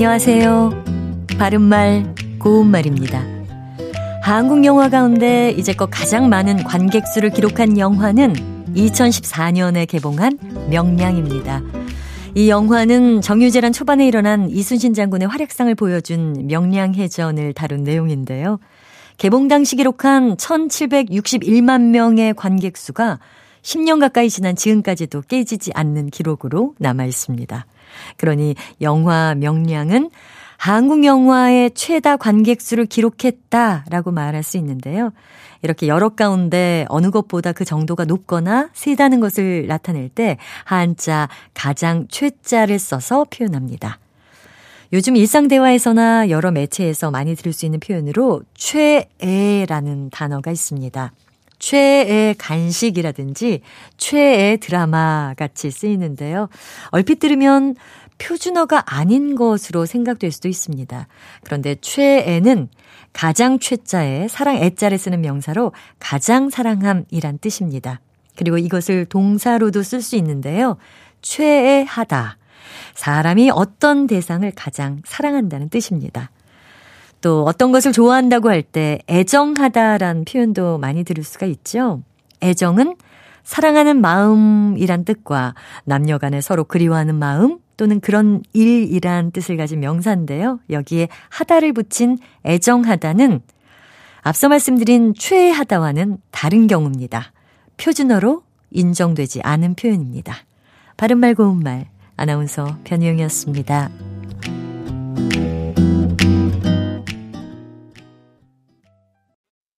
안녕하세요. 바른말, 고운말입니다. 한국 영화 가운데 이제껏 가장 많은 관객 수를 기록한 영화는 2014년에 개봉한 명량입니다. 이 영화는 정유재란 초반에 일어난 이순신 장군의 활약상을 보여준 명량해전을 다룬 내용인데요. 개봉 당시 기록한 1761만 명의 관객 수가 10년 가까이 지난 지금까지도 깨지지 않는 기록으로 남아 있습니다. 그러니 영화 명량은 한국 영화의 최다 관객 수를 기록했다라고 말할 수 있는데요. 이렇게 여러 가운데 어느 것보다 그 정도가 높거나 세다는 것을 나타낼 때 한자 가장 최자를 써서 표현합니다. 요즘 일상 대화에서나 여러 매체에서 많이 들을 수 있는 표현으로 최애라는 단어가 있습니다. 최애 간식이라든지 최애 드라마 같이 쓰이는데요. 얼핏 들으면 표준어가 아닌 것으로 생각될 수도 있습니다. 그런데 최애는 가장 최자에 사랑 애자를 쓰는 명사로 가장 사랑함이란 뜻입니다. 그리고 이것을 동사로도 쓸 수 있는데요. 최애하다. 사람이 어떤 대상을 가장 사랑한다는 뜻입니다. 또 어떤 것을 좋아한다고 할 때 애정하다란 표현도 많이 들을 수가 있죠. 애정은 사랑하는 마음이란 뜻과 남녀 간에 서로 그리워하는 마음, 또는 그런 일이란 뜻을 가진 명사인데요. 여기에 하다를 붙인 애정하다는 앞서 말씀드린 최애하다와는 다른 경우입니다. 표준어로 인정되지 않은 표현입니다. 바른말 고운말 아나운서 변희영이었습니다.